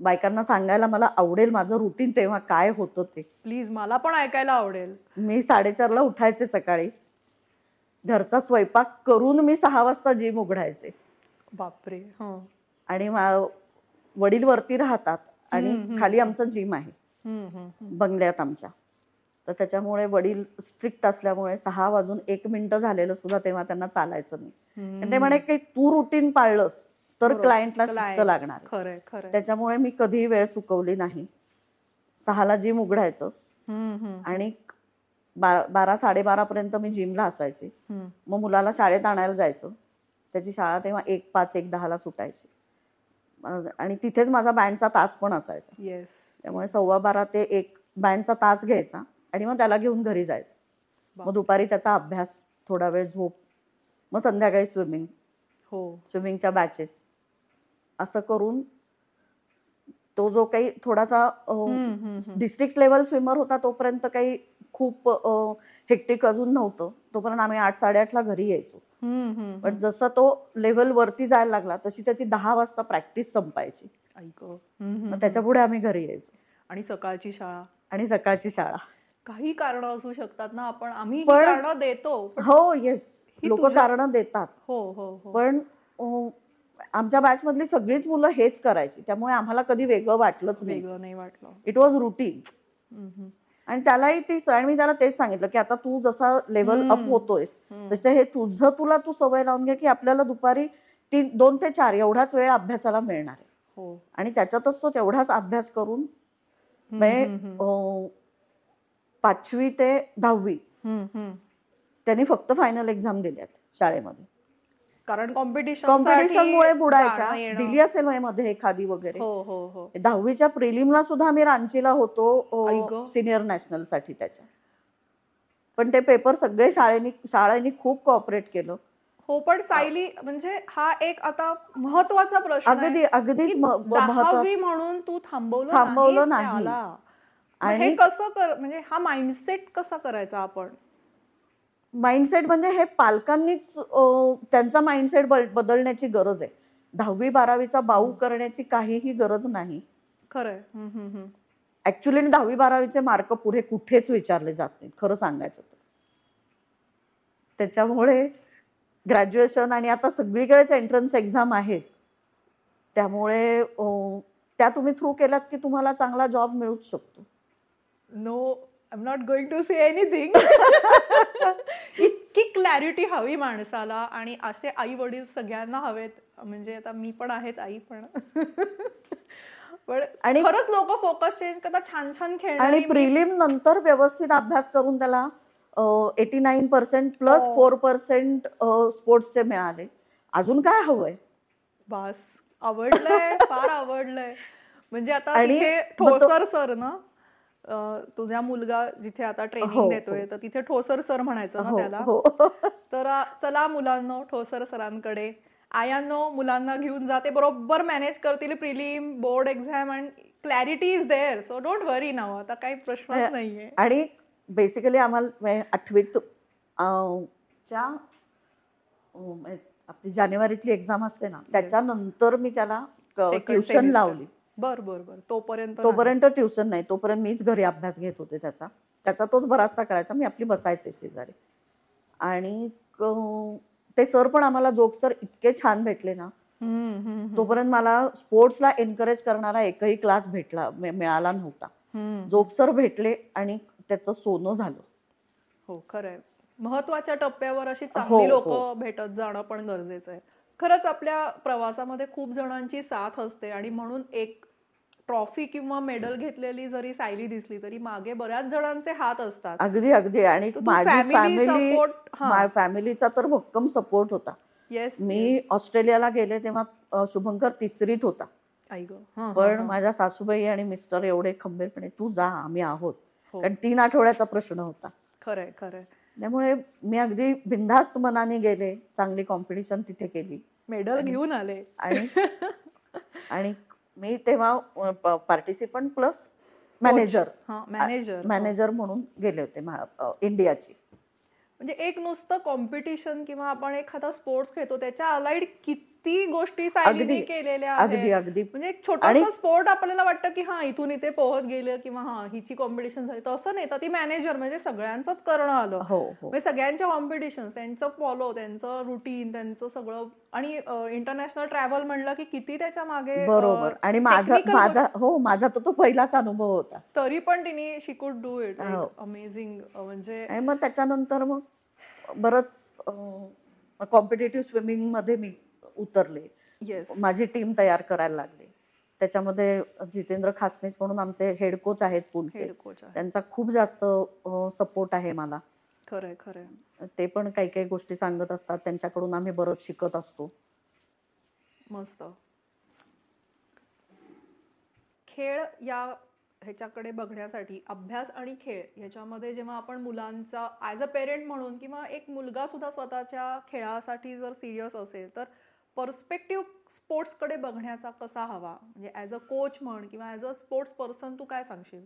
[SPEAKER 2] बायकांना सांगायला मला आवडेल माझं रुटीन तेव्हा काय होतं ते
[SPEAKER 1] प्लीज मला पण ऐकायला आवडेल
[SPEAKER 2] मी साडेचारला उठायचे सकाळी घरचा स्वयंपाक करून मी सहा वाजता जिम उघडायचे
[SPEAKER 1] बापरे.
[SPEAKER 2] आणि मा- वडील वरती राहतात आणि. खाली आमचं जिम आहे. बंगल्यात आमच्या तर त्याच्यामुळे वडील स्ट्रिक्ट असल्यामुळे सहा वाजून एक मिनिटं झालेलं सुद्धा तेव्हा त्यांना चालायचं नाही. ते म्हणे की तू रुटीन पाळलंस तर. क्लायंटला शिस्त. लागणार त्याच्यामुळे मी कधीही वेळ चुकवली नाही. सहाला जिम उघडायचं. आणि बारा साडेबारा पर्यंत मी जिमला असायचे. मग मुलाला शाळेत आणायला जायचं. त्याची शाळा तेव्हा एक पाच एक दहाला सुटायची. आणि तिथेच माझा बँडचा तास पण असायचा. त्यामुळे सव्वा बारा ते एक बँडचा तास घ्यायचा. आणि मग त्याला घेऊन घरी जायचं. मग. दुपारी त्याचा अभ्यास थोडा वेळ झोप मग संध्याकाळी स्विमिंग
[SPEAKER 1] हो.
[SPEAKER 2] स्विमिंगच्या बॅचेस असं करून तो जो काही थोडासा. डिस्ट्रिक्ट लेवल स्विमर होता तोपर्यंत काही खूप हेक्टिक अजून नव्हतं. तोपर्यंत आम्ही आठ साडेआठला घरी यायचो. पण. जसं तो लेवल वरती जायला लागला तशी त्याची दहा वाजता प्रॅक्टिस संपायची. त्याच्या पुढे आम्ही घरी यायचो.
[SPEAKER 1] आणि सकाळची शाळा?
[SPEAKER 2] आणि सकाळची शाळा.
[SPEAKER 1] काही कारण असू शकतात ना आपण आम्ही
[SPEAKER 2] पण-
[SPEAKER 1] कारण देतो पण-
[SPEAKER 2] हो येस
[SPEAKER 1] ही
[SPEAKER 2] लोक
[SPEAKER 1] तुझ्या-
[SPEAKER 2] कारण देतात.
[SPEAKER 1] हो हो हो.
[SPEAKER 2] पण अं, आमच्या बॅच मधली सगळीच मुलं हेच करायची. त्यामुळे आम्हाला कधी वेगळं वाटलंच नाही.
[SPEAKER 1] वेगळं नाही वाटलं.
[SPEAKER 2] इट वॉज रुटीन
[SPEAKER 1] हम्म, हम्म,
[SPEAKER 2] आणि त्यालाही ती आणि मी त्याला तेच सांगितलं की आता तू जसा लेवल अप
[SPEAKER 1] हम्म.
[SPEAKER 2] होतोयस
[SPEAKER 1] हम्म.
[SPEAKER 2] तसं हे तुझं तुला तू सवय लावून घे की आपल्याला दुपारी तीन दोन ते चार एवढाच वेळ अभ्यासाला मिळणार आहे.
[SPEAKER 1] हो.
[SPEAKER 2] आणि त्याच्यातच तो तेवढाच अभ्यास करून
[SPEAKER 1] हम्म,
[SPEAKER 2] म्हणजे,
[SPEAKER 1] हम्म, हम्म.
[SPEAKER 2] अं, पाचवी ते दहावी. त्यांनी फक्त फायनल एक्झाम दिल्यात शाळेमध्ये.
[SPEAKER 1] कारण कॉम्पिटिशन
[SPEAKER 2] कॉम्पिटिशन मुळे बुडायच्या. दिली असेल मध्ये एखादी वगैरे.
[SPEAKER 1] हो हो हो.
[SPEAKER 2] दहावीच्या प्रिलिमला सुद्धा आम्ही रांचीला होतो. सिनियर नॅशनलसाठी त्याच्या. पण ते पेपर सगळे शाळेनी शाळेनी खूप कॉपरेट केलं.
[SPEAKER 1] हो पण सायली म्हणजे हा एक आता महत्त्वाचा प्रश्न
[SPEAKER 2] अगदी
[SPEAKER 1] दहावी म्हणून तू थांबवलं
[SPEAKER 2] थांबवलं नाही. आणि
[SPEAKER 1] हे कसं कर म्हणजे हा माइंडसेट कसा करायचा आपण?
[SPEAKER 2] माइंडसेट म्हणजे हे पालकांनीच त्यांचा माइंडसेट बदलण्याची गरज आहे. दहावी बारावीचा बाऊ करण्याची काहीही गरज नाही.
[SPEAKER 1] खरंय.
[SPEAKER 2] ऍक्च्युली दहावी बारावीचे मार्क पुढे कुठेच विचारले जात नाहीत खरं सांगायचं तर. त्याच्यामुळे ग्रॅज्युएशन आणि आता सगळीकडेच एंट्रन्स एक्झाम आहेत. त्यामुळे त्या तुम्ही थ्रू केलात की तुम्हाला चांगला जॉब मिळूच शकतो.
[SPEAKER 1] No I am not going to say anything इतकी क्लॅरिटी हवी माणसाला आणि असे आई वडील सगळ्यांना हवेत. म्हणजे आता मी पण आहेच आई पण. *laughs* पण
[SPEAKER 2] आणि
[SPEAKER 1] खरंच लोक फोकस चेंज करतात छान छान
[SPEAKER 2] आणि
[SPEAKER 1] खेळणारी मी-
[SPEAKER 2] प्रिलिम नंतर व्यवस्थित अभ्यास करून त्याला eighty nine percent plus. Four percent स्पोर्ट्सचे मिळाले. अजून काय हवंय?
[SPEAKER 1] बास. आवडलंय फार आवडलंय. म्हणजे आता
[SPEAKER 2] आणि
[SPEAKER 1] सर ना तुझा मुलगा जिथे आता
[SPEAKER 2] हो,
[SPEAKER 1] ट्रेनिंग देतोय
[SPEAKER 2] हो.
[SPEAKER 1] तर तिथे ठोसर सर म्हणायचं ना
[SPEAKER 2] हो
[SPEAKER 1] त्याला.
[SPEAKER 2] हो. *laughs*
[SPEAKER 1] तर चला मुलांनो ठोसर सरांकडे. आयांनो मुलांना घेऊन जा. ते बरोबर मॅनेज करतील prelim board exam and clarity is there so don't worry नाव आता काही प्रश्नच
[SPEAKER 2] हे-
[SPEAKER 1] नाहीये.
[SPEAKER 2] आणि बेसिकली आम्हाला म्हणजे आठवीत च्या म्हणजे आपली जानेवारीतली एक्झाम असते ना त्याच्यानंतर मी त्याला ट्युशन. लावली.
[SPEAKER 1] बर बर बर. तोपर्यंत.
[SPEAKER 2] तोपर्यंत ट्युशन नाही. तोपर्यंत मीच घरी अभ्यास घेत होते त्याचा. त्याचा तोच बराचसा करायचा. मी आपली बसायचे शेजारी. आणि ते सर पण आम्हाला जोक सर इतके छान भेटले ना. तोपर्यंत मला स्पोर्ट्सला एनकरेज करणारा एकही क्लास भेटला मिळाला नव्हता. जोक सर भेटले आणि त्याचं सोनं झालं.
[SPEAKER 1] हो खरंय. महत्त्वाच्या टप्प्यावर अशी
[SPEAKER 2] हो,
[SPEAKER 1] चांगली लोक
[SPEAKER 2] हो.
[SPEAKER 1] भेटत जाणं पण गरजेचं आहे. खरंच आपल्या प्रवासामध्ये खूप जणांची साथ असते आणि म्हणून एक ट्रॉफी किंवा मेडल घेतलेली जरी सायली दिसली तरी मागे बऱ्याच जणांचे हात असतात.
[SPEAKER 2] अगदी अगदी. आणि माझी फॅमिली
[SPEAKER 1] हा.
[SPEAKER 2] फॅमिलीचा तर भक्कम सपोर्ट होता.
[SPEAKER 1] येस
[SPEAKER 2] मी ऑस्ट्रेलियाला गेले तेव्हा शुभंकर तिसरीत होता. पण. माझ्या सासूबाई आणि मिस्टर एवढे खंबीरपणे तू जा आम्ही आहोत.
[SPEAKER 1] हो.
[SPEAKER 2] कारण तीन आठवड्याचा प्रश्न होता.
[SPEAKER 1] खरंय खरंय
[SPEAKER 2] त्यामुळे मी अगदी बिनधास्त मनाने गेले. चांगली कॉम्पिटिशन तिथे केली.
[SPEAKER 1] मेडल घेऊन आले.
[SPEAKER 2] आणि *laughs* मी तेव्हा पार्टिसिपंट प्लस मॅनेजर
[SPEAKER 1] हा मॅनेजर
[SPEAKER 2] मॅनेजर म्हणून गेले होते इंडियाची
[SPEAKER 1] म्हणजे एक नुसतं कॉम्पिटिशन किंवा आपण एखादा स्पोर्ट्स खेळतो त्याच्या अलाइड किती गोष्टी सायलीने केलेल्या
[SPEAKER 2] अगदी अगदी.
[SPEAKER 1] म्हणजे एक छोटासा
[SPEAKER 2] आणि-
[SPEAKER 1] स्पोर्ट आपल्याला वाटतं की हा इथून इथे पोहत गेलं किंवा हा हिची कॉम्पिटिशन झाली. तसं नाही. तर ती मॅनेजर म्हणजे सगळ्यांचंच करणं आलं.
[SPEAKER 2] हो हो.
[SPEAKER 1] म्हणजे सगळ्यांच्या कॉम्पिटिशन त्यांचं फॉलो त्यांचं रुटीन त्यांचं सगळं. आणि इंटरनॅशनल ट्रॅव्हल म्हणलं की किती त्याच्यामागे
[SPEAKER 2] बरोबर. आणि माझा माझा हो माझा तर तो पहिलाच अनुभव होता.
[SPEAKER 1] तरी पण तिने शी कुड डू इट. अमेझिंग म्हणजे
[SPEAKER 2] मग त्याच्यानंतर मग बरंच कॉम्पिटेटिव्ह स्विमिंगमध्ये मी उतरले. माझी टीम तयार करायला लागले. त्याच्यामध्ये जितेंद्र खासनीस म्हणून आमचे हेड कोच आहेत पूलचे
[SPEAKER 1] आहे
[SPEAKER 2] त्यांचा खूप जास्त सपोर्ट आहे मला.
[SPEAKER 1] खरंय खरंय.
[SPEAKER 2] ते पण काही काही गोष्टी सांगत असतात. त्यांच्याकडून आम्ही बरंच शिकत असतो.
[SPEAKER 1] मस्त. खेळ या ह्याच्याकडे बघण्यासाठी अभ्यास आणि खेळ ह्याच्यामध्ये जेव्हा आपण मुलांचा ॲज अ पेरेंट म्हणून किंवा एक मुलगा सुद्धा स्वतःच्या खेळासाठी जर सिरियस असेल तर पर्स्पेक्टिव्ह स्पोर्ट्सकडे बघण्याचा कसा हवा? म्हणजे ॲज अ कोच म्हण किंवा ॲज अ स्पोर्ट्स पर्सन तू काय सांगशील?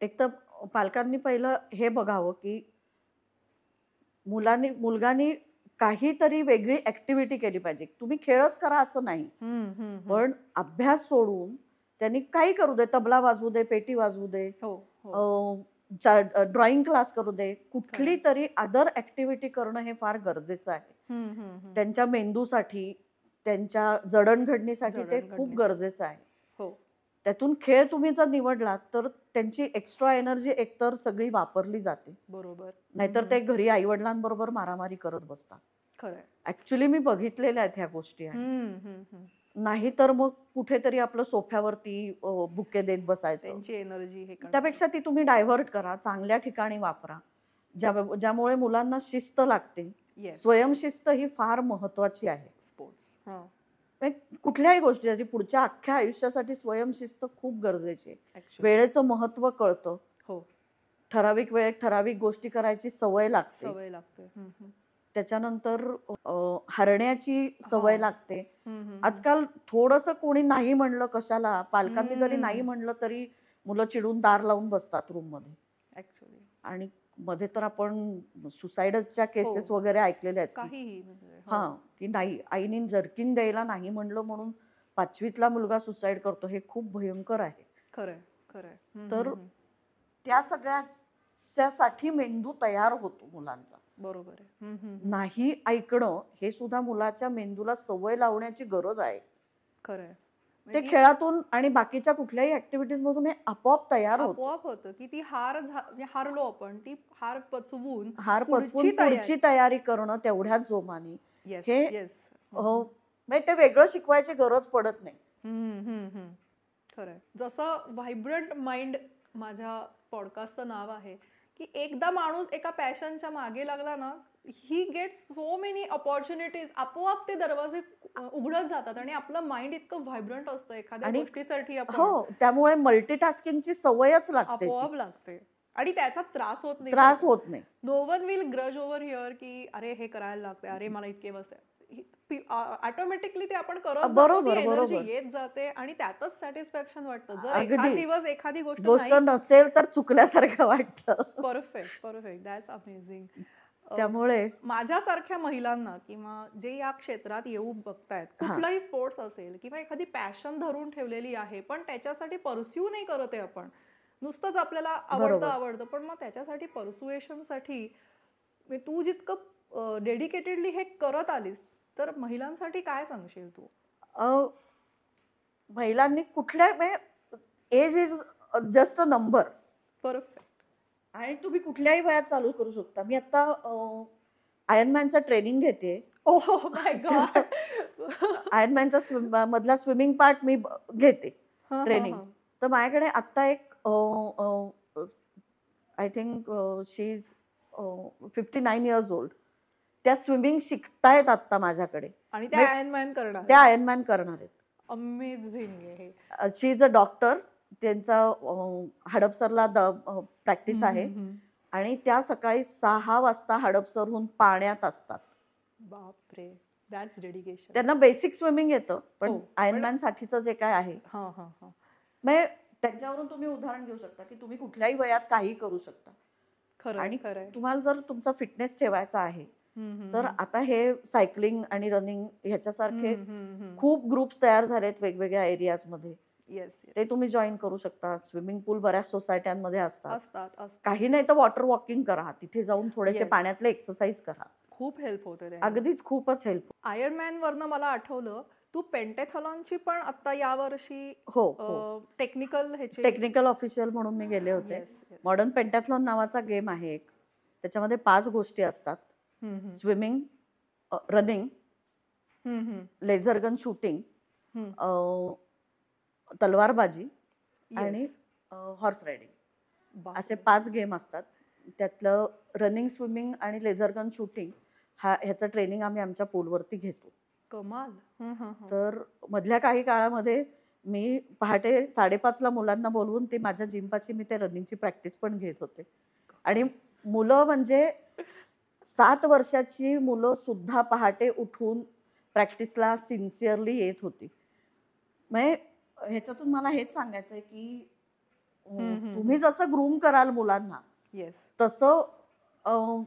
[SPEAKER 2] एक तर पालकांनी पहिलं हे बघावं की मुलांनी मुलगानी काहीतरी वेगळी ऍक्टिव्हिटी केली पाहिजे. तुम्ही खेळच करा असं नाही. पण अभ्यास सोडून त्यांनी काही करू दे तबला वाजवू दे पेटी वाजवू दे.
[SPEAKER 1] हो हो.
[SPEAKER 2] ड्रॉइंग क्लास करू दे कुठली तरी अदर ऍक्टिव्हिटी करणं हे फार गरजेचं आहे. त्यांच्या मेंदूसाठी त्यांच्या जडणघडणीसाठी ते खूप. गरजेचं आहे.
[SPEAKER 1] हो.
[SPEAKER 2] त्यातून खेळ तुम्ही जर निवडलात तर त्यांची एक्स्ट्रा एनर्जी एकतर सगळी वापरली जाते.
[SPEAKER 1] बरोबर.
[SPEAKER 2] नाहीतर ते घरी आई वडिलांबरोबर मारामारी करत बसतात. ऍक्च्युली मी बघितलेल्या आहेत ह्या गोष्टी आणि
[SPEAKER 1] हम्म, हम्म, हम्म.
[SPEAKER 2] नाही तर मग कुठेतरी आपलं सोफ्यावरती बुके देत बसायचं
[SPEAKER 1] त्यांची एनर्जी हे करणं.
[SPEAKER 2] त्यापेक्षा ती तुम्ही डायव्हर्ट करा चांगल्या ठिकाणी वापरा ज्या ज्यामुळे मुलांना शिस्त लागते
[SPEAKER 1] Yes,
[SPEAKER 2] स्वयंशिस्त ही फार महत्वाची आहे
[SPEAKER 1] sports. हां,
[SPEAKER 2] म्हणजे कुठल्याही गोष्टीसाठी पुढच्या अख्ख्या आयुष्यासाठी स्वयंशिस्त खूप गरजेची आहे
[SPEAKER 1] actually.
[SPEAKER 2] वेळेचं महत्त्व कळतं
[SPEAKER 1] हो
[SPEAKER 2] ठराविक वेळेत ठराविक गोष्टी करायची सवय लागते
[SPEAKER 1] सवय लागते हम्म, हम्म.
[SPEAKER 2] त्याच्यानंतर हरण्याची सवय
[SPEAKER 1] हा.
[SPEAKER 2] लागते. आजकाल थोडस कोणी नाही म्हणलं कशाला पालकांनी जरी. नाही म्हणलं तरी मुलं चिडून दार लावून बसतात रूममध्ये
[SPEAKER 1] Actually.
[SPEAKER 2] आणि मध्ये तर आपण सुसाईडच्या केसेस
[SPEAKER 1] हो.
[SPEAKER 2] वगैरे ऐकलेल्या आहेत
[SPEAKER 1] म्हणजे हो.
[SPEAKER 2] हा की नाही आईने जर्किन द्यायला नाही म्हणलं म्हणून पाचवीतला मुलगा सुसाईड करतो हे खूप भयंकर आहे
[SPEAKER 1] खरंय हम्म,
[SPEAKER 2] तर-. त्या सगळ्यासाठी मेंदू तयार होतो मुलांचा
[SPEAKER 1] बरोबर आहे.
[SPEAKER 2] नाही ऐकणं हे सुद्धा मुलाच्या मेंदूला सवय लावण्याची गरज आहे.
[SPEAKER 1] खरंय
[SPEAKER 2] ते
[SPEAKER 1] म्हणजे
[SPEAKER 2] खेळातून आणि बाकीच्या कुठल्याही ऍक्टिव्हिटीज मधून हे आपोआप तयार होतं.
[SPEAKER 1] आपोआप होतं. की ती हार म्हणजे हारलो आपण ती हार पचवून
[SPEAKER 2] हार पचवून
[SPEAKER 1] तयारी.
[SPEAKER 2] पुढची तयारी करणं तेवढ्याच जोमाने.
[SPEAKER 1] येस
[SPEAKER 2] हे- म्हणजे ते वेगळं शिकवायची गरज पडत नाही.
[SPEAKER 1] खरंय जसं व्हायब्रंट माइंड माझ्या पॉडकास्टचं नाव आहे की एकदा माणूस एका पॅशनच्या मागे लागला ना he get so many opportunities आपोआप ते दरवाजे उघडत जातात आणि आपलं माइंड इतकं व्हायब्रंट असतं एखाद्या गोष्टीसाठी आपण.
[SPEAKER 2] हो त्यामुळे मल्टीटास्किंगची सवयच लागते.
[SPEAKER 1] आपोआप लागते. आणि त्याचा त्रास होत नाही.
[SPEAKER 2] त्रास होत नाही.
[SPEAKER 1] No one will grudge over here की अरे हे करायला लागते अरे मला इतके बस ऑटोमॅटिकली ते आपण करत
[SPEAKER 2] बरोबर,
[SPEAKER 1] एनर्जी. येत जाते आणि त्यातच सॅटिस्फॅक्शन वाटतं जर. एखाद दिवस एखादी गोष्ट
[SPEAKER 2] गोष्ट नसेल तर चुकल्यासारखं वाटतं
[SPEAKER 1] परफेक्ट परफेक्ट दॅट्स अमेझिंग
[SPEAKER 2] त्यामुळे
[SPEAKER 1] माझ्यासारख्या महिलांना किंवा जे या क्षेत्रात येऊ बघतायत. कुठलाही स्पोर्ट्स असेल किंवा एखादी पॅशन धरून ठेवलेली आहे पण त्याच्यासाठी परस्यू नाही करत आहे आपण नुसतंच आपल्याला आवडतं. आवडतं पण मग त्याच्यासाठी persuasion साठी म्हणजे तू जितकं डेडिकेटेडली हे करत आलीस तर महिलांसाठी काय सांगशील तू?
[SPEAKER 2] महिलांनी कुठल्या age is just a number
[SPEAKER 1] perfect
[SPEAKER 2] आणि तुम्ही कुठल्याही वयात चालू करू शकता. मी आता आयर्नमॅनचं *laughs* ट्रेनिंग घेते
[SPEAKER 1] ओह माय गॉड
[SPEAKER 2] आयर्नमॅनचा मधला स्विमिंग पार्ट मी घेते Training. तर माझ्याकडे आत्ता एक I think she is fifty nine years old त्या स्विमिंग शिकतायत आत्ता माझ्याकडे.
[SPEAKER 1] आणि त्या
[SPEAKER 2] म्हणजे-
[SPEAKER 1] आयनमॅन करणार
[SPEAKER 2] त्या आयर्नमॅन करणार आहेत.
[SPEAKER 1] अमेझिंग आहे
[SPEAKER 2] शी इज अ डॉक्टर त्यांचा अं, हडपसरला प्रॅक्टिस आहे.
[SPEAKER 1] हम्म, हम्म,
[SPEAKER 2] आणि त्या सकाळी सहा वाजता हडपसरहून पाण्यात असतात.
[SPEAKER 1] बापरे. दॅट्स डेडिकेशन
[SPEAKER 2] त्यांना बेसिक स्विमिंग येतं पण
[SPEAKER 1] हो, पण-
[SPEAKER 2] आयर्नमॅन साठीचं जे काय आहे.
[SPEAKER 1] हा हा हा.
[SPEAKER 2] म्हणजे त्याच्यावरून तुम्ही उदाहरण घेऊ शकता की तुम्ही कुठल्याही वयात काही करू शकता.
[SPEAKER 1] खरं
[SPEAKER 2] आणि तुम्हाला जर तुमचा फिटनेस ठेवायचा आहे तर. आता हे सायकलिंग आणि रनिंग ह्याच्यासारखे. खूप ग्रुप्स तयार झालेत वेगवेगळ्या एरियाजमध्ये
[SPEAKER 1] Yes, yes.
[SPEAKER 2] ते तुम्ही जॉईन करू शकता स्विमिंग पूल बऱ्याच सोसायट्यांमध्ये असतात काही नाही तर वॉटर वॉकिंग करा तिथे जाऊन थोडेसे
[SPEAKER 1] Yes.
[SPEAKER 2] पाण्यातले एक्सरसाइज करा
[SPEAKER 1] खूप हेल्प होते
[SPEAKER 2] अगदीच खूपच हेल्प
[SPEAKER 1] आयर्नमॅन वरनं मला आठवलं तू पेंटेथॉलॉनची पण आता या वर्षी
[SPEAKER 2] हो हो
[SPEAKER 1] टेक्निकल
[SPEAKER 2] टेक्निकल ऑफिशियल म्हणून मी गेले होते
[SPEAKER 1] Yes, yes.
[SPEAKER 2] मॉडर्न पेंटॅथलॉन नावाचा गेम आहे एक त्याच्यामध्ये पाच गोष्टी असतात. Swimming running. Laser gun shooting. तलवारबाजी. आणि हॉर्स रायडिंग. असे पाच गेम असतात त्यातलं रनिंग स्विमिंग आणि लेझर गन शूटिंग हा ह्याचं ट्रेनिंग आम्ही आमच्या पूलवरती घेतो
[SPEAKER 1] कमाल.
[SPEAKER 2] तर मधल्या काही काळामध्ये मी पहाटे साडेपाचला मुलांना बोलवून ती माझ्या जिमपाशी मी ते रनिंगची प्रॅक्टिस पण घेत होते आणि मुलं म्हणजे सात वर्षाची मुलं सुद्धा पहाटे उठून प्रॅक्टिसला सिन्सिअरली येत होती. म्हणजे ह्याच्यातून मला हेच सांगायचं आहे की. तुम्ही जसं ग्रूम कराल मुलांना
[SPEAKER 1] येस
[SPEAKER 2] तसं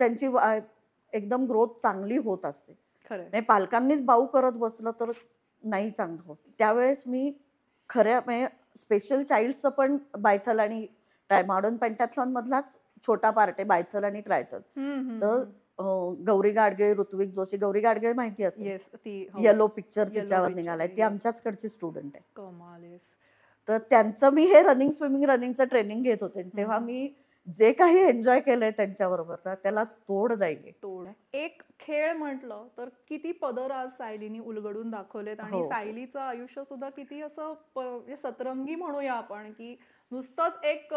[SPEAKER 2] त्यांची एकदम ग्रोथ चांगली होत असते. नाही पालकांनीच बाऊ करत बसलं तर नाही चांगलं होत. त्यावेळेस मी खऱ्या म्हणजे स्पेशल चाइल्डचं पण बायथल आणि मॉडर्न पेंटॅथलॉन मधलाच छोटा पार्ट आहे बायथल आणि ट्रायथल तर गौरी गाडगे ऋत्विक जोशी गौरी गाडगे माहिती असेल?
[SPEAKER 1] येस ती हो.
[SPEAKER 2] येलो पिक्चर तिच्यावर निघालाय. ती. आमच्याचकडची स्टुडंट आहे. तर त्यांचं मी हे रनिंग स्विमिंग रनिंगचं ट्रेनिंग घेत होते. तेव्हा. मी जे काही एन्जॉय केलंय त्यांच्याबरोबर ना त्याला तोड नाहीये.
[SPEAKER 1] तोड. एक खेळ म्हटलं तर किती पदर आज सायलीनी उलगडून दाखवलेत आणि
[SPEAKER 2] हो.
[SPEAKER 1] सायलीचं आयुष्य सुद्धा किती असं म्हणजे सतरंगी म्हणूया आपण की नुसतंच एक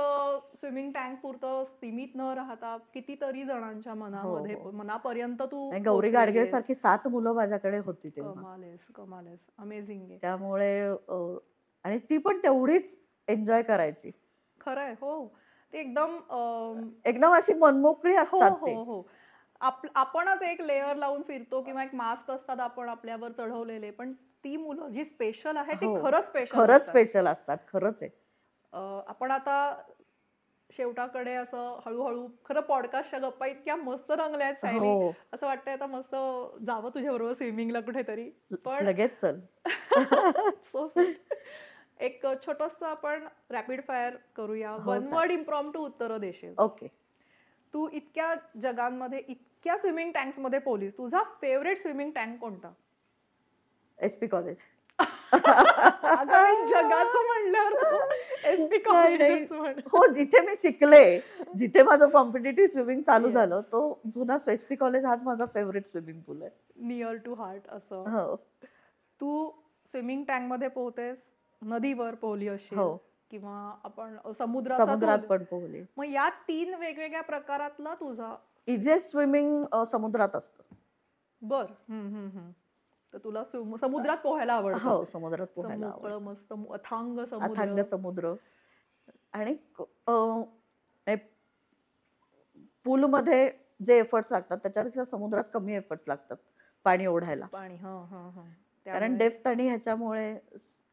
[SPEAKER 1] स्विमिंग टँक पुरतं सीमित न राहता कितीतरी जणांच्या मनामध्ये
[SPEAKER 2] हो.
[SPEAKER 1] मनापर्यंत तू
[SPEAKER 2] गौरी गाडगे सारखी सात मुलं माझ्याकडे होती तेव्हा.
[SPEAKER 1] कमालेस कमालेस. अमेझिंग आहे.
[SPEAKER 2] त्यामुळे अं, आणि ती पण तेवढीच एन्जॉय करायची.
[SPEAKER 1] खरंय हो. ते एकदम अं,
[SPEAKER 2] एकदम अशी मनमोकळी
[SPEAKER 1] हो
[SPEAKER 2] असतात
[SPEAKER 1] हो
[SPEAKER 2] ते.
[SPEAKER 1] हो. आप- आपणच एक लेअर लावून फिरतो किंवा एक मास्क असतात आपण आपल्यावर चढवलेले पण ती मुलं जी स्पेशल आहे ती
[SPEAKER 2] हो.
[SPEAKER 1] खरंच स्पेशल
[SPEAKER 2] खरंच स्पेशल असतात खरंच आहे.
[SPEAKER 1] आपण आता शेवटाकडे असं हळूहळू खरं पॉडकास्टच्या गप्पा इतक्या मस्त रंगल्या आहेत
[SPEAKER 2] हो.
[SPEAKER 1] असं वाटतंय आता मस्त जावं तुझ्या बरोबर स्विमिंगला कुठेतरी. पण
[SPEAKER 2] लगेच चल. *laughs*
[SPEAKER 1] So. एक छोटस आपण रॅपिड फायर करूया. वन. वर्ड इम्प्रॉम टू उत्तर देशील.
[SPEAKER 2] ओके.
[SPEAKER 1] तू इतक्या जगांमध्ये इतक्या स्विमिंग टँक्समध्ये पोलीस. तुझा फेवरेट स्विमिंग टँक कोणता?
[SPEAKER 2] एस पी कॉलेज
[SPEAKER 1] जगाचं म्हणल्यावर
[SPEAKER 2] हो जिथे मी शिकले *laughs* जिथे माझं कॉम्पिटेटिव्ह स्विमिंग चालू. झालं तो जुना एस पी कॉलेज हाच माझा फेवरेट स्विमिंग पूल आहे.
[SPEAKER 1] नियर टू हार्ट असं.
[SPEAKER 2] हो.
[SPEAKER 1] तू स्विमिंग टँकमध्ये पोहतेस नदीवर पोहली असशील
[SPEAKER 2] हो.
[SPEAKER 1] किंवा आपण
[SPEAKER 2] समुद्रात
[SPEAKER 1] तो-
[SPEAKER 2] पण पोहले.
[SPEAKER 1] मग या तीन वेगवेगळ्या प्रकारातला तुझा
[SPEAKER 2] इझिएस्ट स्विमिंग समुद्रात असतं.
[SPEAKER 1] बर. हम्म, हम्म. तर तुला समुद्रात पोहायला आवडतं.
[SPEAKER 2] हो समुद्रात पोहायला आवडतं.
[SPEAKER 1] मोकळं मस्त अथांग
[SPEAKER 2] अथांग
[SPEAKER 1] समुद्र.
[SPEAKER 2] समुद्र. आणि पूलमध्ये जे एफर्ट्स लागतात त्याच्यापेक्षा समुद्रात कमी एफर्ट्स लागतात पाणी ओढायला.
[SPEAKER 1] पाणी हा हा हा.
[SPEAKER 2] कारण डेफ्थ आणि ह्याच्यामुळे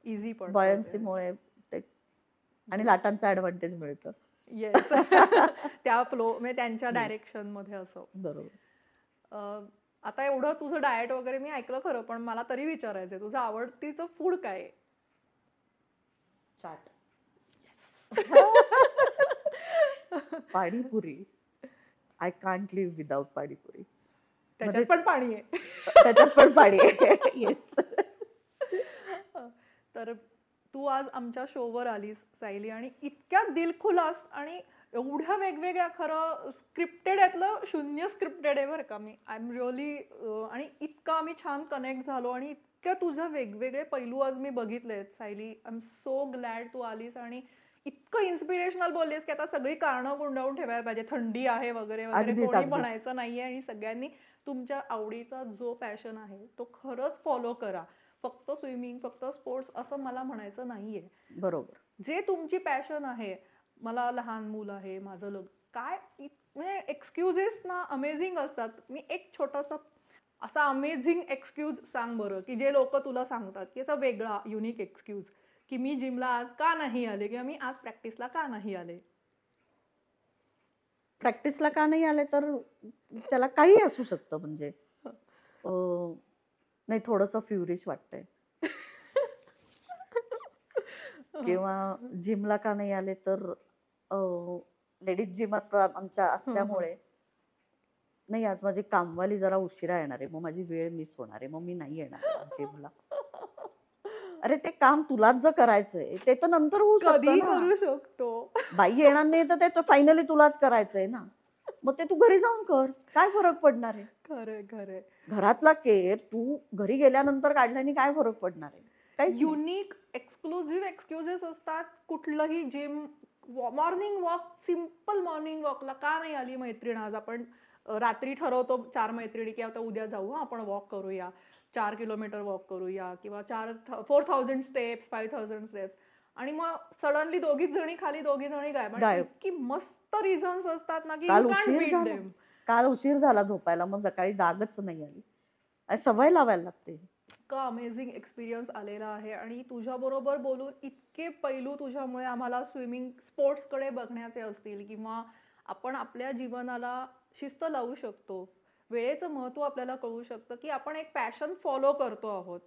[SPEAKER 1] इझी पण
[SPEAKER 2] बॉयन्सीमुळे ते आणि लाटांचं ऍडव्हान्टेज मिळतं.
[SPEAKER 1] येस त्या फ्लो म्हणजे त्यांच्या. डायरेक्शनमध्ये असं.
[SPEAKER 2] बरोबर.
[SPEAKER 1] अं, आता एवढं तुझं डाएट वगैरे मी ऐकलं खरं पण मला तरी विचारायचंय तुझं आवडतीचं फूड काय आहे?
[SPEAKER 2] Chaat. *laughs* Panipuri. I can't live without panipuri.
[SPEAKER 1] त्याच्यात पण पाणी आहे.
[SPEAKER 2] त्याच्यात पण पाणी आहे. येस
[SPEAKER 1] तर तू आज आमच्या शोवर आलीस सायली आणि इतक्या दिलखुलास आणि एवढ्या वेगवेगळ्या खरं स्क्रिप्टेड यातलं शून्य स्क्रिप्टेड आहे बरं का मी. आय एम रिअली आणि इतकं आम्ही छान कनेक्ट झालो आणि इतक्या तुझं वेगवेगळे पैलू आज मी बघितलेत Sayali. I am so glad तू आलीस आणि इतकं इन्स्पिरेशनल बोललीस की आता सगळी कारणं गुंडाळून ठेवायला पाहिजे. थंडी आहे वगैरे वगैरे कोणी. म्हणायचं नाहीये आणि सगळ्यांनी तुमच्या आवडीचा जो पॅशन आहे तो खरंच फॉलो करा. फक्त स्विमिंग फक्त स्पोर्ट्स असं मला म्हणायचं नाहीये.
[SPEAKER 2] बरोबर.
[SPEAKER 1] जे तुमची पॅशन आहे मला लहान मूल आहे माझं लग्न काय म्हणजे एक्सक्युजेस ना अमेझिंग असतात. मी एक छोटासा असा अमेझिंग एक्सक्यूज सांग बरं की जे लोक तुला सांगतात की असा वेगळा युनिक एक्सक्यूज की मी जिमला आज का नाही आले किंवा मी आज प्रॅक्टिसला का नाही आले?
[SPEAKER 2] प्रॅक्टिसला का नाही आले तर त्याला काही असू शकतं म्हणजे नाही थोडंसं फ्युरिश वाटतंय. किंवा जिमला का नाही आले तर लेडीज जिम असतात आमच्या असल्यामुळे. नाही आज माझी कामवाली जरा उशिरा येणार आहे. मग माझी वेळ मिस होणार आहे. मग मी नाही येणार जिमला. अरे ते काम तुलाच जर करायचंय ते तर नंतर होऊ.
[SPEAKER 1] करू शकतो.
[SPEAKER 2] बाई येणार नाही तर ते फायनली तुलाच करायचंय ना. मग ते तू घरी जाऊन कर. काय फरक पडणार आहे?
[SPEAKER 1] खरे खरे
[SPEAKER 2] घरातला केअर तू घरी गेल्यानंतर काढल्याने काय फरक पडणार आहे? नाही.
[SPEAKER 1] युनिक एक्सक्लुझिव्ह एक्सक्युजेस असतात. कुठलंही gym morning walk simple morning वॉकला का नाही आली मैत्रीण आज? आपण रात्री ठरवतो चार मैत्रिणी की आता उद्या जाऊ आपण वॉक करूया. चार किलोमीटर वॉक करूया किंवा चार four thousand steps five thousand steps आणि मग सडनली दोघीच जणी खाली दोघी जणी गायब. इतकी मस्त रिझन्स असतात ना की
[SPEAKER 2] काल उशीर झाला.
[SPEAKER 1] देम
[SPEAKER 2] काल उशीर झाला झोपायला. मग सकाळी जागच नाही आली. आणि सवय लावायला लागते.
[SPEAKER 1] इतका अमेझिंग एक्सपिरियन्स आलेला आहे. आणि तुझ्याबरोबर बोलून इतके पैलू तुझ्यामुळे आम्हाला स्विमिंग स्पोर्ट्सकडे बघण्याचे असतील किंवा आपण आपल्या जीवनाला शिस्त लावू शकतो. वेळेचं महत्त्व आपल्याला कळू शकतं की आपण एक पॅशन फॉलो करतो आहोत.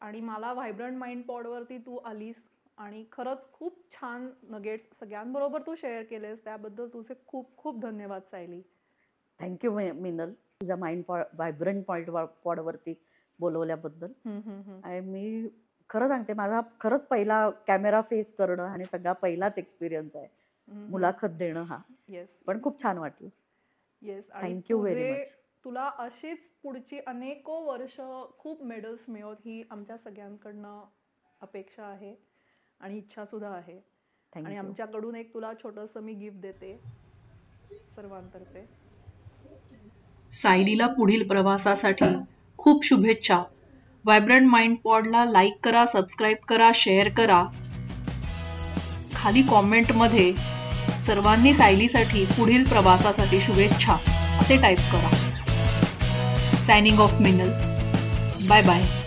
[SPEAKER 1] आणि मला व्हायब्रंट माइंड पॉडवरती तू आलीस आणि खरंच खूप छान नगेट्स सगळ्यांबरोबर तू शेअर केलेस. त्याबद्दल तुझे खूप खूप धन्यवाद सायली.
[SPEAKER 2] थँक्यू मिनल. तुझ्या माइंड पॉ व्हायब्रंट पॉईंट पॉडवरती बोलवल्याबद्दल. आणि मी खरं सांगते माझा खरंच पहिला कॅमेरा फेस करणं आणि सगळा पहिलाच एक्सपिरियन्स आहे. मुलाखत देणं हा.
[SPEAKER 1] येस
[SPEAKER 2] पण खूप छान वाटलं.
[SPEAKER 1] येस आणि
[SPEAKER 2] Thank you very
[SPEAKER 1] तुझे-
[SPEAKER 2] much.
[SPEAKER 1] तुला अशीच पुढची अनेको वर्ष खूप मेडल्स मिळवत ही आमच्या सगळ्यांकडनं अपेक्षा आहे आणि इच्छा सुद्धा आहे. आणि
[SPEAKER 2] थँक्यू
[SPEAKER 1] आमच्याकडून एक तुला छोटंसं मी गिफ्ट देते सर्वांतर्फे.
[SPEAKER 3] सायलीला पुढील प्रवासासाठी खूप शुभेच्छा. व्हायब्रंट माइंड पॉडला लाईक करा सबस्क्राईब करा शेअर करा. खाली कॉमेंटमध्ये सर्वांनी सायलीसाठी पुढील प्रवासासाठी शुभेच्छा. असे टाईप करा. Signing off Minal bye bye